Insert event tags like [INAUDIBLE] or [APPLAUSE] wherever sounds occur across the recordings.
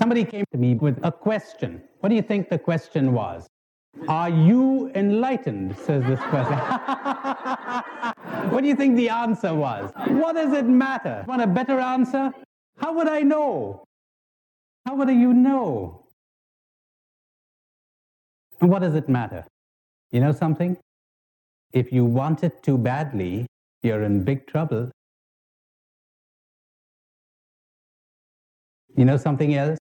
Somebody came to me with a question. What do you think the question was? Are you enlightened? says this person. [LAUGHS] what do you think the answer was? What does it matter? Want a better answer? How would I know? How would you know? And what does it matter? You know something? If you want it too badly, you're in big trouble. You know something else?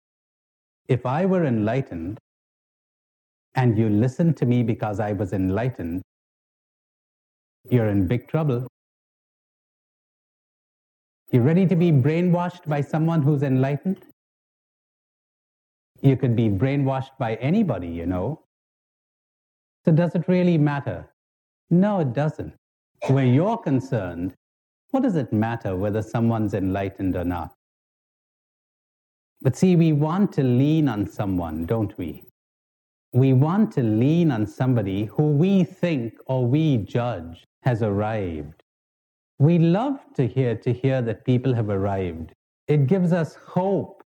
If I were enlightened and you listened to me because I was enlightened, you're in big trouble. You're ready to be brainwashed by someone who's enlightened? You could be brainwashed by anybody, you know. So, does it really matter? No, it doesn't. Where you're concerned, what does it matter whether someone's enlightened or not? But see, we want to lean on someone, don't we? We want to lean on somebody who we think or we judge has arrived. We love to hear to hear that people have arrived. It gives us hope.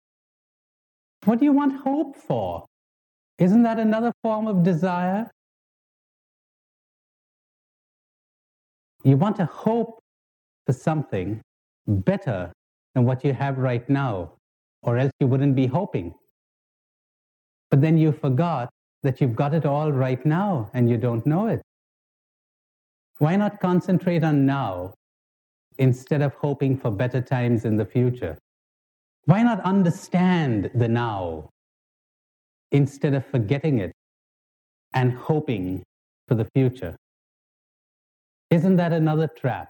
What do you want hope for? Isn't that another form of desire? You want to hope for something better than what you have right now or else you wouldn't be hoping. But then you forgot that you've got it all right now and you don't know it. Why not concentrate on now instead of hoping for better times in the future? Why not understand the now instead of forgetting it and hoping for the future? Isn't that another trap?